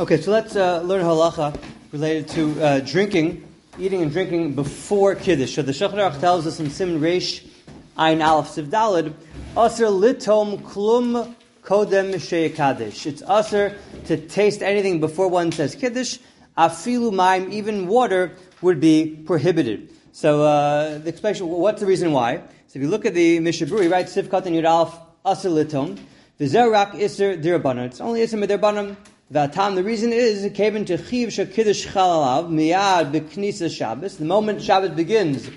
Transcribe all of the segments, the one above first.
Okay, so let's uh, learn halacha related to uh, drinking, eating and drinking before kiddush. So the Shulchan Aruch tells us in Sim Reish Ein Aleph Siv Dalid, Aser litom klum kodem kaddish. It's aser to taste anything before one says kiddush. Afilu maim, even water would be prohibited. So uh, the explanation, what's the reason why? So if you look at the Mishnah Berurah, he writes Sivkat and Yud Aleph Aser litom. V'zerak iser dirbanan. It's only iser midirbanan. Vatam, the reason is, Kevin to Chiv Shakiddush Chalalav, Miyad Beknisa Shabbos. The moment Shabbos begins,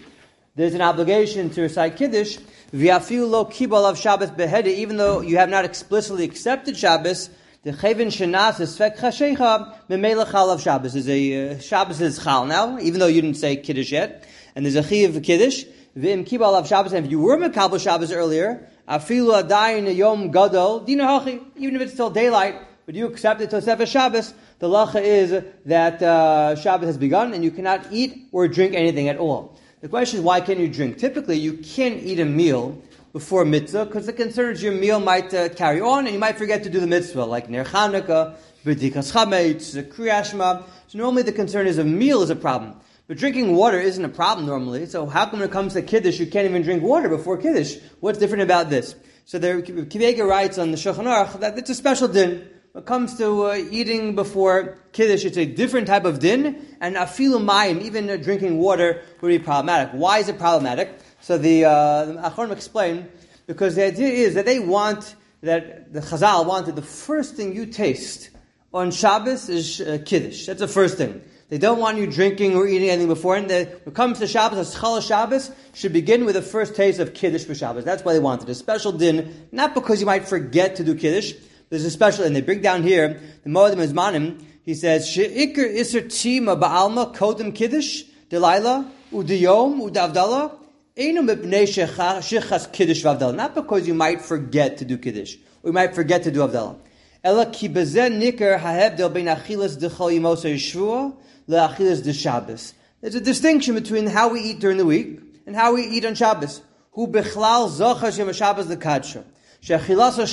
there's an obligation to recite Kiddush. V'yafiu lo kibal of Shabbos behede, even though you have not explicitly accepted Shabbos, the Chevin Shanas is Svek Chashecha, Memela Chal of Shabbos. Is a, uh, Shabbos is Chal now, even though you didn't say Kiddush yet. And there's a Chiv Kiddush. V'im kibal of Shabbos, and if you were Mekabal Shabbos earlier, Afilu Adayin Yom Gadol, Dina Hachi, even if it's still daylight, but you accept it to Tosefah Shabbos, the lacha is that uh, Shabbos has begun and you cannot eat or drink anything at all. The question is, why can't you drink? Typically, you can't eat a meal before mitzvah because the concern is your meal might uh, carry on and you might forget to do the mitzvah, like Ner Chanukah, B'dikas Chametz, Kriyashma. So normally the concern is a meal is a problem. But drinking water isn't a problem normally. So how come when it comes to Kiddush, you can't even drink water before Kiddush? What's different about this? So there, Kivega writes on the Shulchan Aruch that it's a special din. When it comes to uh, eating before Kiddush, it's a different type of din, and afilu mayim, even uh, drinking water, would be problematic. Why is it problematic? So the, uh, the explain, because the idea is that they want, that the Chazal wanted the first thing you taste on Shabbos is uh, Kiddush. That's the first thing. They don't want you drinking or eating anything before. And when it comes to Shabbos, a Schal Shabbos should begin with the first taste of Kiddush for Shabbos. That's why they wanted a special din, not because you might forget to do Kiddush, there's a special, and they bring down here, the Moadim U'Zmanim, he says, She'ikr iser tima ba'alma kodem kiddush, delilah, udiyom, udavdallah, enu mipnei shechas kiddush v'avdallah. Not because you might forget to do kiddush, or you might forget to do avdallah. Ela ki bezen nikr hahebdel bein achilas dechol yimosa yishvua, le'achilas deshabbos. There's a distinction between how we eat during the week and how we eat on Shabbos. Who bechlal zochas yom Shabbos lekadsha. Therefore,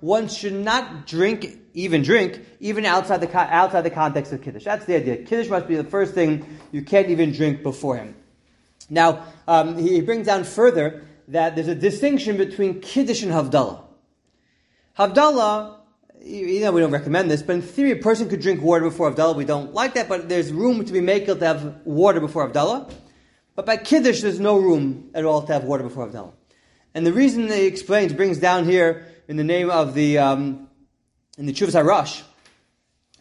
one should not drink, even drink, even outside the outside the context of kiddush. That's the idea. Kiddush must be the first thing you can't even drink before him. Now, um, he brings down further that there's a distinction between kiddush and havdalah. Havdalah, you know, we don't recommend this, but in theory, a person could drink water before Havdalah. We don't like that, but there's room to be made to have water before Havdalah. But by Kiddush, there's no room at all to have water before Havdalah. And the reason he explains, brings down here in the name of the, um, in the Chuvas HaRosh,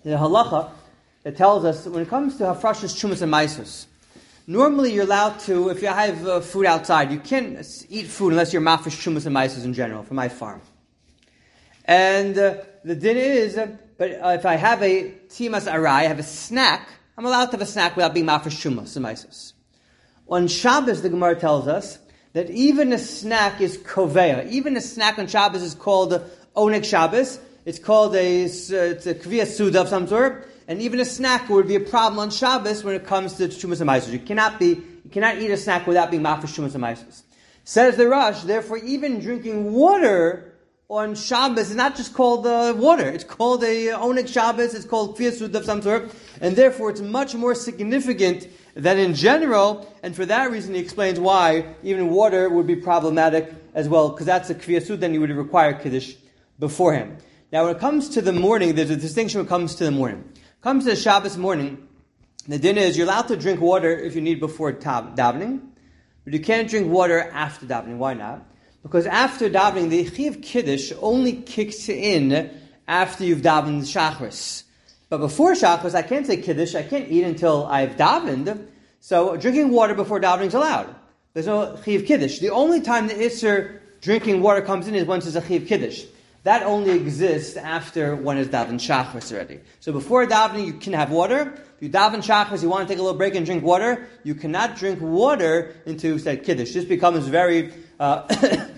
the halacha that tells us when it comes to Hafrashas, Chumas, and Maisus, normally you're allowed to, if you have uh, food outside, you can't eat food unless you're mafresh Chumas and Maisus in general, for my farm. And uh, the din is, uh, but uh, if I have a timas arai, I have a snack, I'm allowed to have a snack without being mafresh Chumas and Maisus. On Shabbos, the Gemara tells us, that even a snack is koveya. Even a snack on Shabbos is called oneg Shabbos. It's called a, it's a kviyah suda of some sort. And even a snack would be a problem on Shabbos when it comes to Shumas and You cannot be, you cannot eat a snack without being mafish Shumas and Says the Rosh, therefore even drinking water on Shabbos is not just called uh, water. It's called a oneg Shabbos. It's called kviyah suda of some sort. And therefore it's much more significant than in general, and for that reason he explains why even water would be problematic as well, because that's a kviyasud, then you would require kiddush beforehand. Now when it comes to the morning, there's a distinction when it comes to the morning. Comes to the Shabbos morning, the din is you're allowed to drink water if you need before tab- davening, but you can't drink water after davening. Why not? Because after davening, the chiv kiddush only kicks in after you've davened shachris. But before Shabbos, I can't say Kiddush, I can't eat until I've davened. So drinking water before davening is allowed. There's no Chiv Kiddush. The only time the Isser drinking water comes in is once there's a Chiv Kiddush. That only exists after one has davened Shachris already. So before davening, you can have water. If you daven Shachris, you want to take a little break and drink water, you cannot drink water into said Kiddush. This becomes very, uh,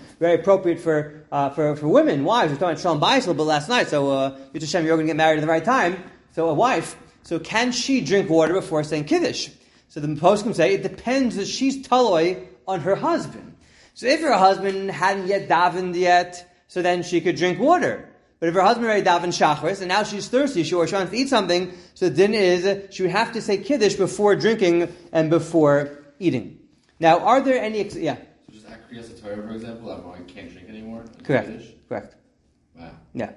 very appropriate for, uh, for, for women, wives. We were talking about Shalom Bayis a little bit last night, so, uh, Hashem, you're going to get married at the right time. So a wife, so can she drink water before saying Kiddush? So the post can say it depends that she's taloi on her husband. So if her husband hadn't yet davened yet, so then she could drink water. But if her husband already davened shachris and now she's thirsty, she or she wants to eat something, so the din is she would have to say kiddush before drinking and before eating. Now, are there any? Ex- yeah. So just acquiesce to Torah, for example, going, can't drink anymore. Correct. Kiddush? Correct. Wow. Yeah.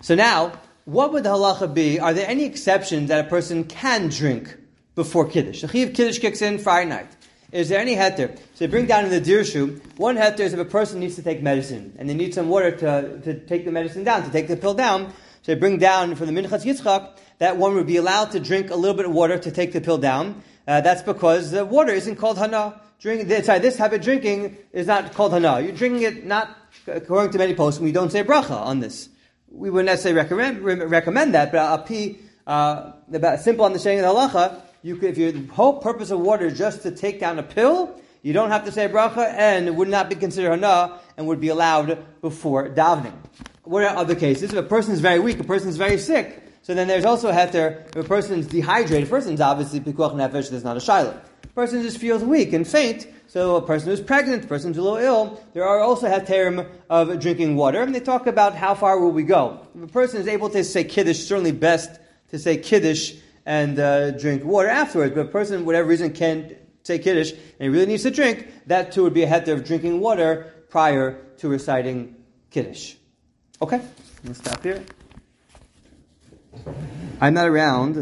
So now, what would the halacha be? Are there any exceptions that a person can drink before kiddush? The chiv kiddush kicks in Friday night. Is there any heter? So they bring down in the dirshu, one heter is if a person needs to take medicine and they need some water to, to take the medicine down, to take the pill down. So they bring down from the Minchas Yitzchak that one would be allowed to drink a little bit of water to take the pill down. Uh, that's because the water isn't called hana. Drink, sorry, this of drinking is not called hana. You're drinking it not according to many posts. We don't say bracha on this. We wouldn't necessarily recommend, recommend that, but a p, uh, about simple understanding of the halacha, you could, if your whole purpose of water is just to take down a pill, you don't have to say bracha, and it would not be considered hana, and would be allowed before davening. What are other cases? If a person is very weak, a person is very sick, so then there's also heter, if a person is dehydrated, a person is obviously pikuach nefesh, there's not a shiloh. Person just feels weak and faint, so a person who's pregnant, a person who's a little ill, there are also heterim of drinking water, and they talk about how far will we go. If a person is able to say kiddush, certainly best to say kiddush and uh, drink water afterwards. But a person, for whatever reason, can't say kiddush and he really needs to drink, that too would be a heter of drinking water prior to reciting kiddush. Okay, let's stop here. I'm not around.